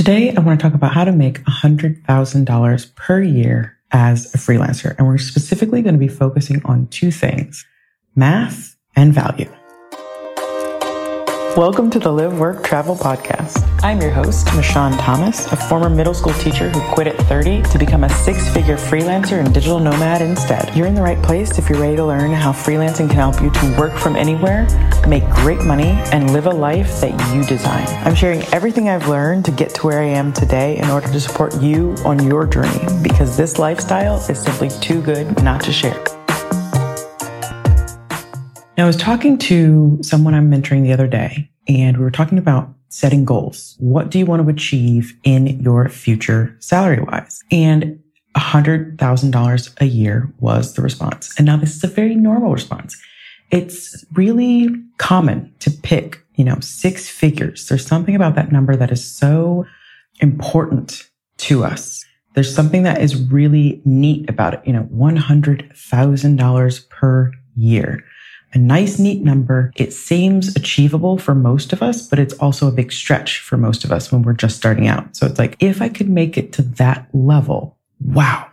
Today, I want to talk about how to make $100,000 per year as a freelancer. And we're specifically going to be focusing on two things, math and value. Welcome to the Live, Work, Travel podcast. I'm your host, Michonne Thomas, a former middle school teacher who quit at 30 to become a six figure freelancer and digital nomad instead. You're in the right place if you're ready to learn how freelancing can help you to work from anywhere, make great money, and live a life that you design. I'm sharing everything I've learned to get to where I am today in order to support you on your journey because this lifestyle is simply too good not to share. Now, I was talking to someone I'm mentoring the other day, and we were talking about setting goals. What do you want to achieve in your future salary wise? And $100,000 a year was the response. And now this is a very normal response. It's really common to pick, you know, six figures. There's something about that number that is so important to us. There's something that is really neat about it. You know, $100,000 per year a nice, neat number. It seems achievable for most of us, but it's also a big stretch for most of us when we're just starting out. So it's like, if I could make it to that level, wow.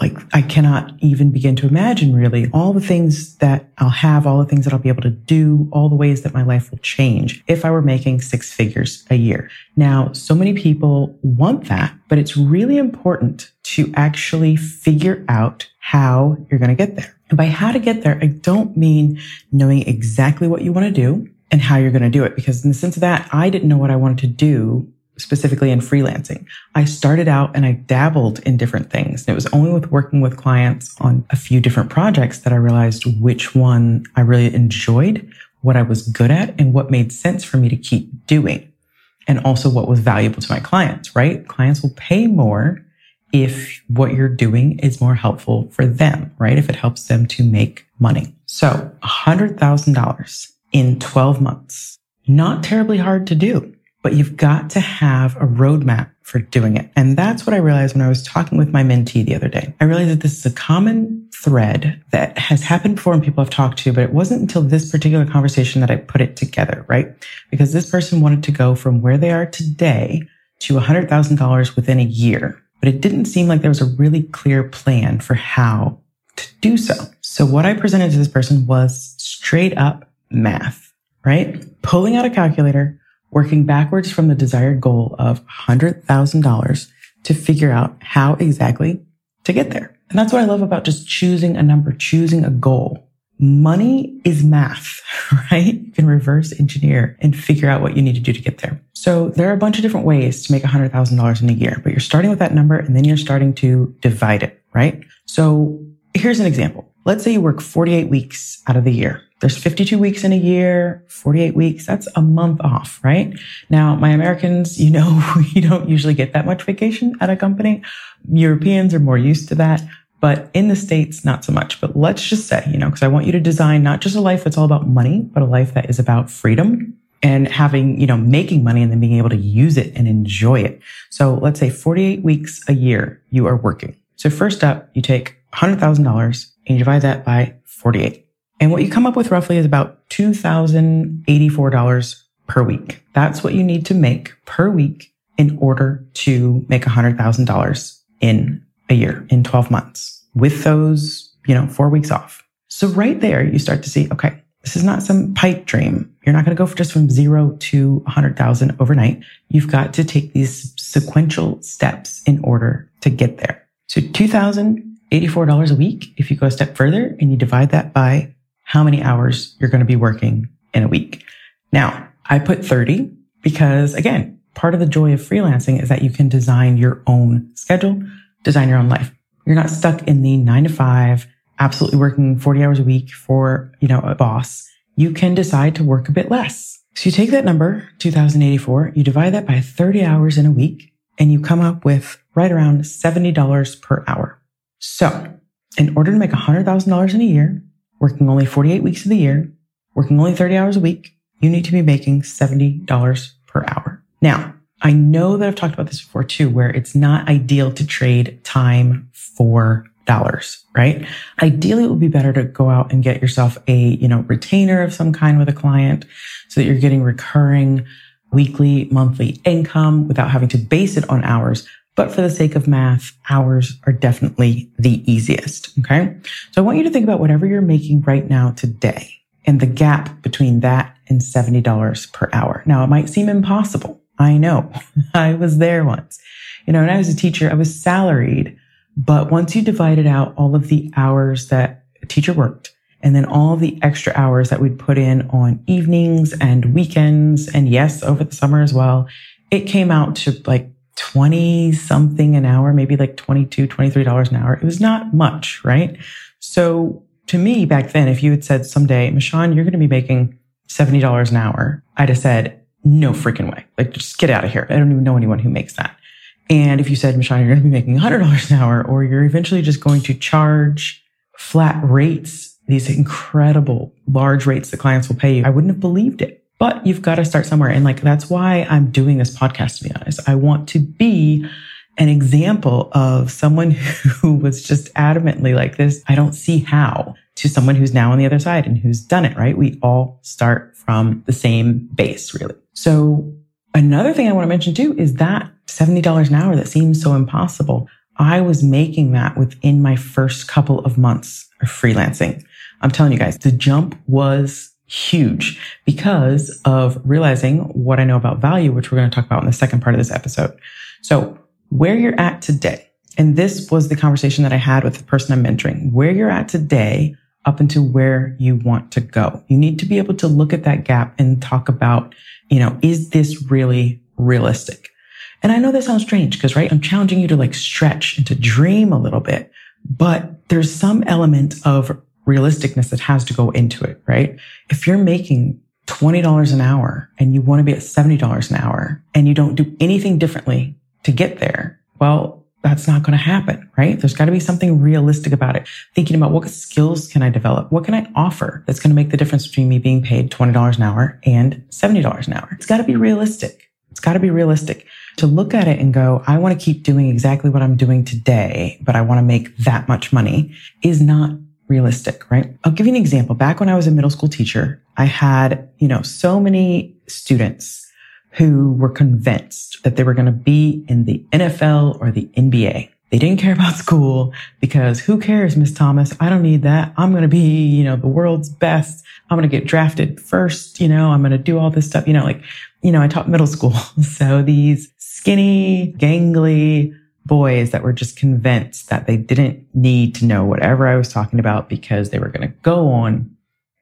Like I cannot even begin to imagine really all the things that I'll have, all the things that I'll be able to do, all the ways that my life will change if I were making six figures a year. Now, so many people want that, but it's really important to actually figure out how you're going to get there. And by how to get there, I don't mean knowing exactly what you want to do and how you're going to do it. Because in the sense of that, I didn't know what I wanted to do specifically in freelancing. I started out and I dabbled in different things. And it was only with working with clients on a few different projects that I realized which one I really enjoyed, what I was good at, and what made sense for me to keep doing. And also what was valuable to my clients, right? Clients will pay more if what you're doing is more helpful for them, right? If it helps them to make money. So $100,000 in 12 months, not terribly hard to do, but you've got to have a roadmap for doing it. And that's what I realized when I was talking with my mentee the other day. I realized that this is a common thread that has happened before and people have talked to, but it wasn't until this particular conversation that I put it together, right? Because this person wanted to go from where they are today to $100,000 within a year but it didn't seem like there was a really clear plan for how to do so. So what I presented to this person was straight up math, right? Pulling out a calculator, working backwards from the desired goal of $100,000 to figure out how exactly to get there. And that's what I love about just choosing a number, choosing a goal money is math, right? You can reverse engineer and figure out what you need to do to get there. So there are a bunch of different ways to make $100,000 in a year, but you're starting with that number and then you're starting to divide it, right? So here's an example. Let's say you work 48 weeks out of the year. There's 52 weeks in a year, 48 weeks. That's a month off, right? Now, my Americans, you know, you don't usually get that much vacation at a company. Europeans are more used to that. But in the States, not so much. But let's just say, you know, because I want you to design not just a life that's all about money, but a life that is about freedom and having, you know, making money and then being able to use it and enjoy it. So let's say 48 weeks a year you are working. So first up, you take $100,000 and you divide that by 48. And what you come up with roughly is about $2,084 per week. That's what you need to make per week in order to make $100,000 in a year in 12 months with those, you know, four weeks off. So right there, you start to see, okay, this is not some pipe dream. You're not going to go just from zero to 100,000 overnight. You've got to take these sequential steps in order to get there. So $2,084 a week. If you go a step further and you divide that by how many hours you're going to be working in a week. Now I put 30 because again, part of the joy of freelancing is that you can design your own schedule, design your own life. You're not stuck in the nine to five, absolutely working 40 hours a week for, you know, a boss. You can decide to work a bit less. So you take that number, 2084, you divide that by 30 hours in a week and you come up with right around $70 per hour. So in order to make $100,000 in a year, working only 48 weeks of the year, working only 30 hours a week, you need to be making $70 per hour. Now, I know that I've talked about this before too, where it's not ideal to trade time for dollars, right? Ideally, it would be better to go out and get yourself a, you know, retainer of some kind with a client so that you're getting recurring weekly, monthly income without having to base it on hours. But for the sake of math, hours are definitely the easiest. Okay. So I want you to think about whatever you're making right now today and the gap between that and $70 per hour. Now it might seem impossible. I know I was there once. You know, when I was a teacher, I was salaried, but once you divided out all of the hours that a teacher worked and then all the extra hours that we'd put in on evenings and weekends and yes, over the summer as well, it came out to like 20 something an hour, maybe like 22, $23 an hour. It was not much, right? So to me back then, if you had said someday, Michonne, you're going to be making $70 an hour, I'd have said, no freaking way. Like, just get out of here. I don't even know anyone who makes that. And if you said, Michelle, you're going to be making $100 an hour, or you're eventually just going to charge flat rates, these incredible large rates that clients will pay you, I wouldn't have believed it. But you've got to start somewhere. And like, that's why I'm doing this podcast, to be honest. I want to be an example of someone who was just adamantly like this. I don't see how to someone who's now on the other side and who's done it, right? We all start from the same base, really. So another thing I want to mention too is that $70 an hour that seems so impossible. I was making that within my first couple of months of freelancing. I'm telling you guys, the jump was huge because of realizing what I know about value, which we're going to talk about in the second part of this episode. So where you're at today, and this was the conversation that I had with the person I'm mentoring, where you're at today up into where you want to go. You need to be able to look at that gap and talk about, you know, is this really realistic? And I know that sounds strange because, right, I'm challenging you to like stretch and to dream a little bit, but there's some element of realisticness that has to go into it, right? If you're making $20 an hour and you want to be at $70 an hour and you don't do anything differently to get there, well, that's not going to happen, right? There's got to be something realistic about it. Thinking about what skills can I develop? What can I offer that's going to make the difference between me being paid $20 an hour and $70 an hour? It's got to be realistic. It's got to be realistic to look at it and go, I want to keep doing exactly what I'm doing today, but I want to make that much money is not realistic, right? I'll give you an example. Back when I was a middle school teacher, I had, you know, so many students who were convinced that they were going to be in the NFL or the NBA. They didn't care about school because who cares, Miss Thomas? I don't need that. I'm going to be, you know, the world's best. I'm going to get drafted first. You know, I'm going to do all this stuff. You know, like, you know, I taught middle school. So these skinny, gangly boys that were just convinced that they didn't need to know whatever I was talking about because they were going to go on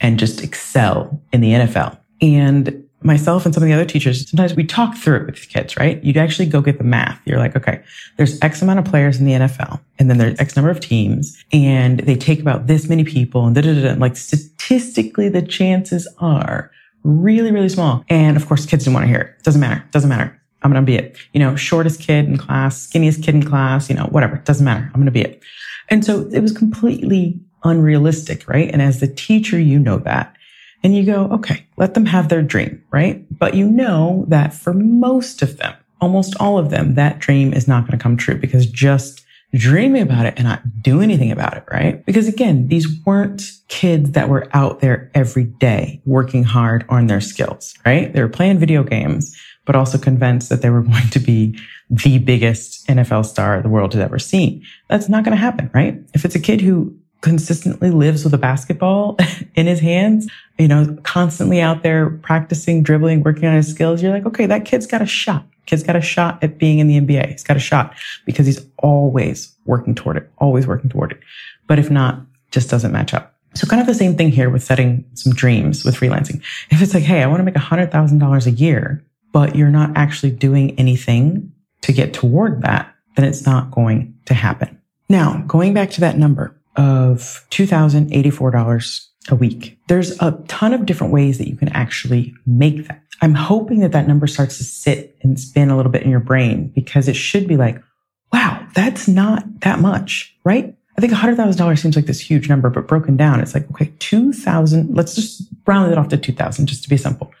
and just excel in the NFL. And myself and some of the other teachers, sometimes we talk through it with kids, right? You'd actually go get the math. You're like, okay, there's X amount of players in the NFL and then there's X number of teams and they take about this many people and da da da. Like statistically, the chances are really, really small. And of course, kids don't want to hear it. Doesn't matter. Doesn't matter. I'm going to be it. You know, shortest kid in class, skinniest kid in class, you know, whatever. Doesn't matter. I'm going to be it. And so it was completely unrealistic, right? And as the teacher, you know that. And you go, okay, let them have their dream, right? But you know that for most of them, almost all of them, that dream is not going to come true because just dreaming about it and not do anything about it, right? Because again, these weren't kids that were out there every day working hard on their skills, right? They were playing video games, but also convinced that they were going to be the biggest NFL star the world has ever seen. That's not going to happen, right? If it's a kid who consistently lives with a basketball in his hands, you know, constantly out there practicing, dribbling, working on his skills, you're like, okay, that kid's got a shot. Kid's got a shot at being in the NBA. He's got a shot because he's always working toward it, always working toward it. But if not, just doesn't match up. So kind of the same thing here with setting some dreams with freelancing. If it's like, Hey, I want to make a hundred thousand dollars a year, but you're not actually doing anything to get toward that, then it's not going to happen. Now, going back to that number, of $2,084 a week. There's a ton of different ways that you can actually make that. I'm hoping that that number starts to sit and spin a little bit in your brain because it should be like, wow, that's not that much, right? I think $100,000 seems like this huge number, but broken down, it's like, okay, 2000, let's just round it off to 2000 just to be simple.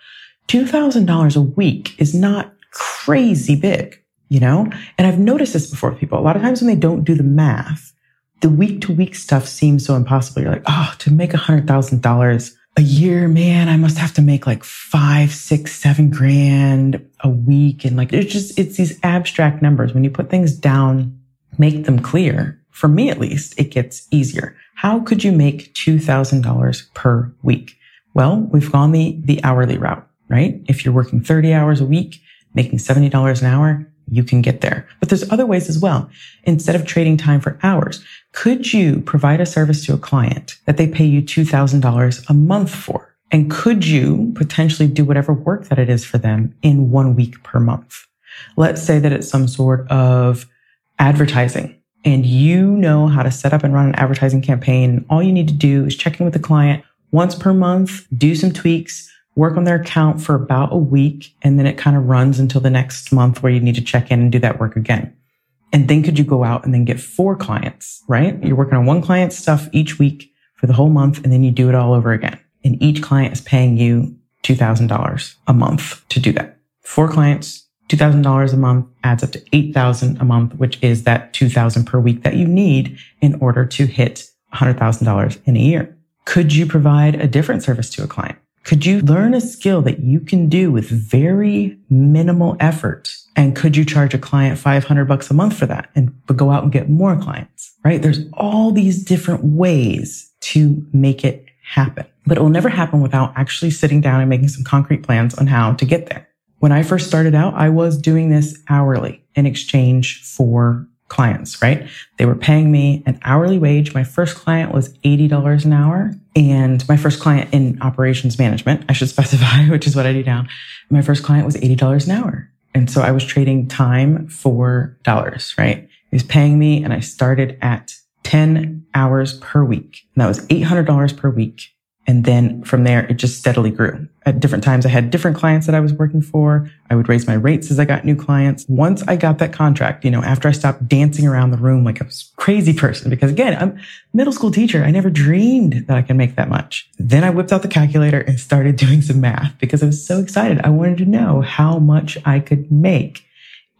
$2,000 a week is not crazy big, you know? And I've noticed this before with people. A lot of times when they don't do the math, the week to week stuff seems so impossible. You're like, oh, to make $100,000 a year, man, I must have to make like five, six, seven grand a week. And like, it's just, it's these abstract numbers. When you put things down, make them clear. For me, at least, it gets easier. How could you make $2,000 per week? Well, we've gone the, the hourly route, right? If you're working 30 hours a week, making $70 an hour, you can get there. But there's other ways as well. Instead of trading time for hours, could you provide a service to a client that they pay you $2,000 a month for? And could you potentially do whatever work that it is for them in one week per month? Let's say that it's some sort of advertising and you know how to set up and run an advertising campaign. All you need to do is check in with the client once per month, do some tweaks, work on their account for about a week, and then it kind of runs until the next month where you need to check in and do that work again. And then could you go out and then get four clients, right? You're working on one client's stuff each week for the whole month, and then you do it all over again. And each client is paying you $2,000 a month to do that. Four clients, $2,000 a month adds up to 8,000 a month, which is that 2,000 per week that you need in order to hit $100,000 in a year. Could you provide a different service to a client? Could you learn a skill that you can do with very minimal effort? And could you charge a client 500 bucks a month for that and but go out and get more clients, right? There's all these different ways to make it happen, but it will never happen without actually sitting down and making some concrete plans on how to get there. When I first started out, I was doing this hourly in exchange for clients, right? They were paying me an hourly wage. My first client was $80 an hour. And my first client in operations management, I should specify, which is what I do now. My first client was $80 an hour. And so I was trading time for dollars, right? He was paying me and I started at 10 hours per week. And that was $800 per week. And then from there, it just steadily grew. At different times, I had different clients that I was working for. I would raise my rates as I got new clients. Once I got that contract, you know, after I stopped dancing around the room like a crazy person, because again, I'm middle school teacher. I never dreamed that I could make that much. Then I whipped out the calculator and started doing some math because I was so excited. I wanted to know how much I could make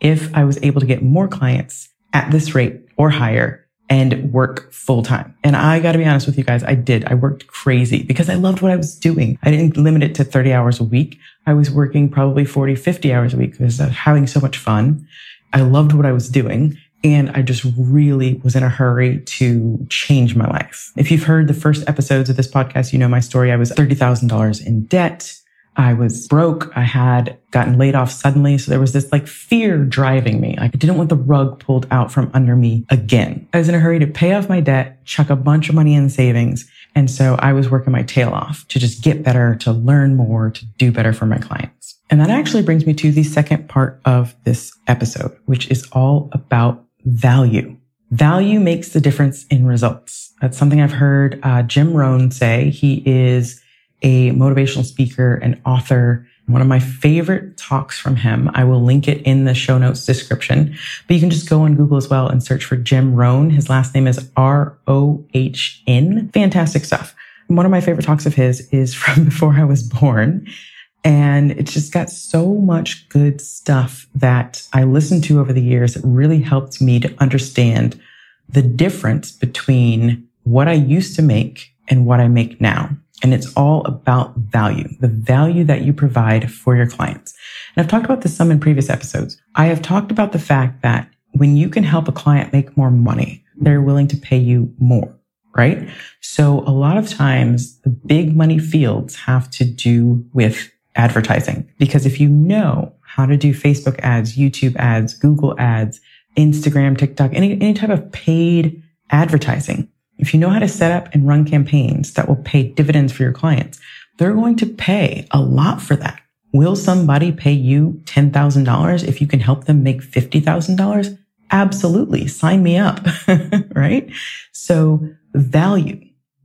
if I was able to get more clients at this rate or higher and work full time. And I got to be honest with you guys, I did. I worked crazy because I loved what I was doing. I didn't limit it to 30 hours a week. I was working probably 40, 50 hours a week because I was having so much fun. I loved what I was doing. And I just really was in a hurry to change my life. If you've heard the first episodes of this podcast, you know my story. I was $30,000 in debt. I was broke. I had gotten laid off suddenly. So there was this like fear driving me. I didn't want the rug pulled out from under me again. I was in a hurry to pay off my debt, chuck a bunch of money in savings. And so I was working my tail off to just get better, to learn more, to do better for my clients. And that actually brings me to the second part of this episode, which is all about value. Value makes the difference in results. That's something I've heard uh, Jim Rohn say. He is a motivational speaker and author. One of my favorite talks from him. I will link it in the show notes description, but you can just go on Google as well and search for Jim Rohn. His last name is R-O-H-N. Fantastic stuff. One of my favorite talks of his is from before I was born. And it's just got so much good stuff that I listened to over the years It really helped me to understand the difference between what I used to make and what I make now. And it's all about value, the value that you provide for your clients. And I've talked about this some in previous episodes. I have talked about the fact that when you can help a client make more money, they're willing to pay you more, right? So a lot of times the big money fields have to do with advertising because if you know how to do Facebook ads, YouTube ads, Google ads, Instagram, TikTok, any, any type of paid advertising, if you know how to set up and run campaigns that will pay dividends for your clients, they're going to pay a lot for that. Will somebody pay you $10,000 if you can help them make $50,000? Absolutely. Sign me up. right? So value,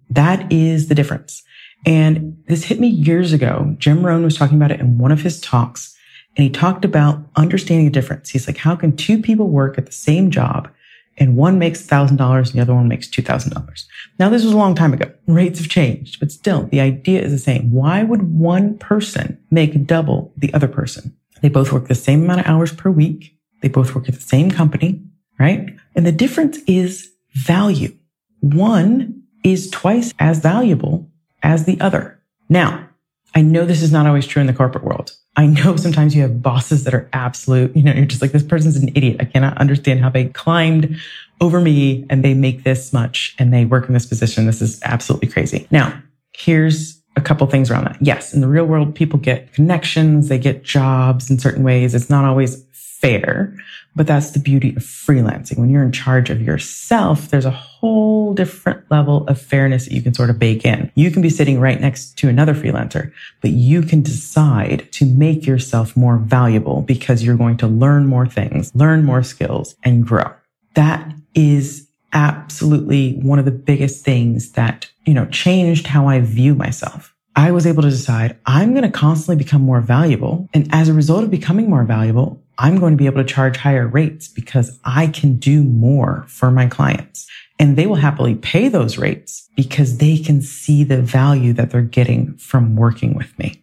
that is the difference. And this hit me years ago. Jim Rohn was talking about it in one of his talks and he talked about understanding the difference. He's like, how can two people work at the same job and one makes $1,000 and the other one makes $2,000. Now, this was a long time ago. Rates have changed, but still the idea is the same. Why would one person make double the other person? They both work the same amount of hours per week. They both work at the same company, right? And the difference is value. One is twice as valuable as the other. Now, I know this is not always true in the corporate world. I know sometimes you have bosses that are absolute, you know, you're just like, this person's an idiot. I cannot understand how they climbed over me and they make this much and they work in this position. This is absolutely crazy. Now, here's a couple things around that. Yes, in the real world, people get connections, they get jobs in certain ways. It's not always fair, but that's the beauty of freelancing. When you're in charge of yourself, there's a whole different level of fairness that you can sort of bake in. You can be sitting right next to another freelancer, but you can decide to make yourself more valuable because you're going to learn more things, learn more skills and grow. That is absolutely one of the biggest things that, you know, changed how I view myself. I was able to decide I'm going to constantly become more valuable. And as a result of becoming more valuable, I'm going to be able to charge higher rates because I can do more for my clients and they will happily pay those rates because they can see the value that they're getting from working with me.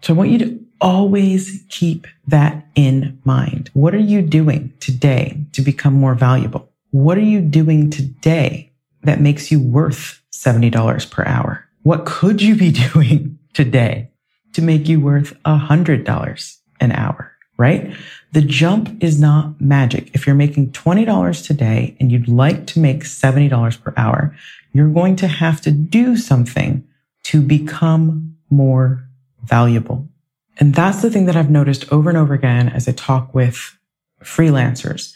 So I want you to always keep that in mind. What are you doing today to become more valuable? What are you doing today that makes you worth $70 per hour? What could you be doing today to make you worth $100 an hour? Right? The jump is not magic. If you're making $20 today and you'd like to make $70 per hour, you're going to have to do something to become more valuable. And that's the thing that I've noticed over and over again as I talk with freelancers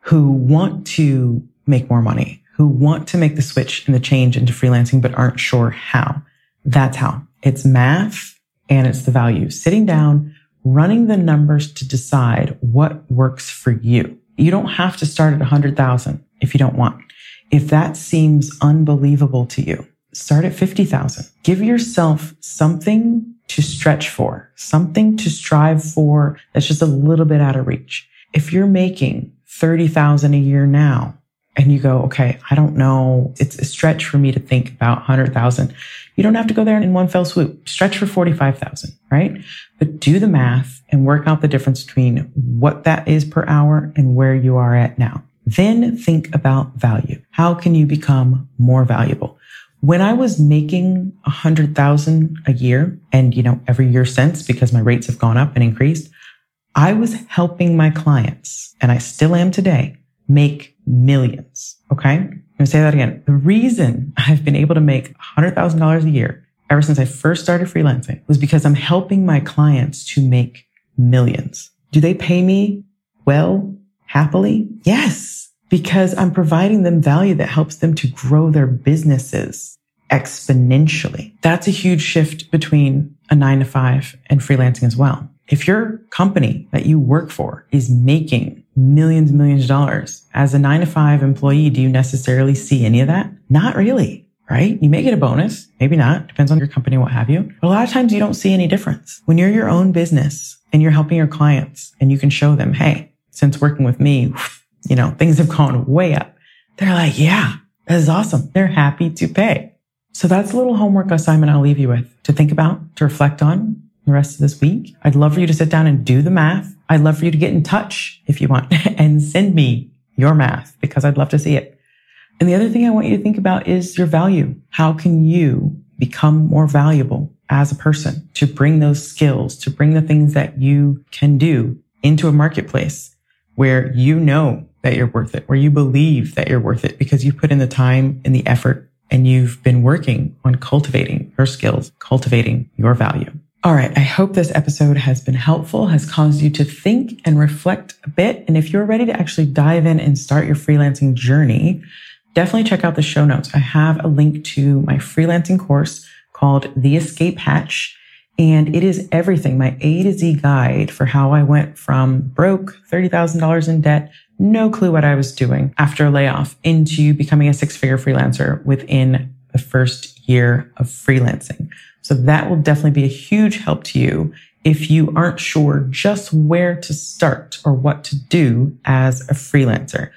who want to make more money, who want to make the switch and the change into freelancing, but aren't sure how. That's how it's math and it's the value. Sitting down, running the numbers to decide what works for you. You don't have to start at 100,000 if you don't want. If that seems unbelievable to you, start at 50,000. Give yourself something to stretch for, something to strive for that's just a little bit out of reach. If you're making 30,000 a year now and you go, okay, I don't know. It's a stretch for me to think about 100,000. You don't have to go there in one fell swoop. Stretch for 45,000, right? But do the math and work out the difference between what that is per hour and where you are at now. Then think about value. How can you become more valuable? When I was making a hundred thousand a year and, you know, every year since because my rates have gone up and increased, I was helping my clients, and I still am today, make millions. Okay. I'm going to say that again. The reason I've been able to make $100,000 a year ever since I first started freelancing was because I'm helping my clients to make millions. Do they pay me well, happily? Yes, because I'm providing them value that helps them to grow their businesses exponentially. That's a huge shift between a nine to five and freelancing as well. If your company that you work for is making millions and millions of dollars as a nine to five employee, do you necessarily see any of that? Not really, right? You may get a bonus, maybe not, depends on your company, what have you. But a lot of times you don't see any difference. When you're your own business and you're helping your clients and you can show them, Hey, since working with me, you know, things have gone way up. They're like, yeah, that is awesome. They're happy to pay. So that's a little homework assignment I'll leave you with to think about, to reflect on, the rest of this week. I'd love for you to sit down and do the math. I'd love for you to get in touch if you want and send me your math because I'd love to see it. And the other thing I want you to think about is your value. How can you become more valuable as a person to bring those skills, to bring the things that you can do into a marketplace where you know that you're worth it, where you believe that you're worth it because you put in the time and the effort and you've been working on cultivating your skills, cultivating your value. All right. I hope this episode has been helpful, has caused you to think and reflect a bit. And if you're ready to actually dive in and start your freelancing journey, definitely check out the show notes. I have a link to my freelancing course called The Escape Hatch. And it is everything, my A to Z guide for how I went from broke, $30,000 in debt, no clue what I was doing after a layoff into becoming a six figure freelancer within the first year of freelancing. So that will definitely be a huge help to you if you aren't sure just where to start or what to do as a freelancer.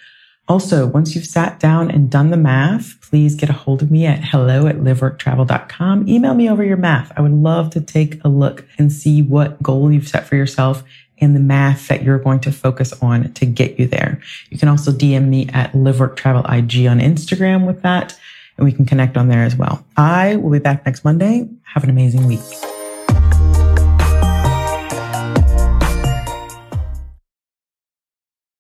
Also, once you've sat down and done the math, please get a hold of me at hello at liveworktravel.com. Email me over your math. I would love to take a look and see what goal you've set for yourself and the math that you're going to focus on to get you there. You can also DM me at liveworktravel IG on Instagram with that. And we can connect on there as well. I will be back next Monday. Have an amazing week.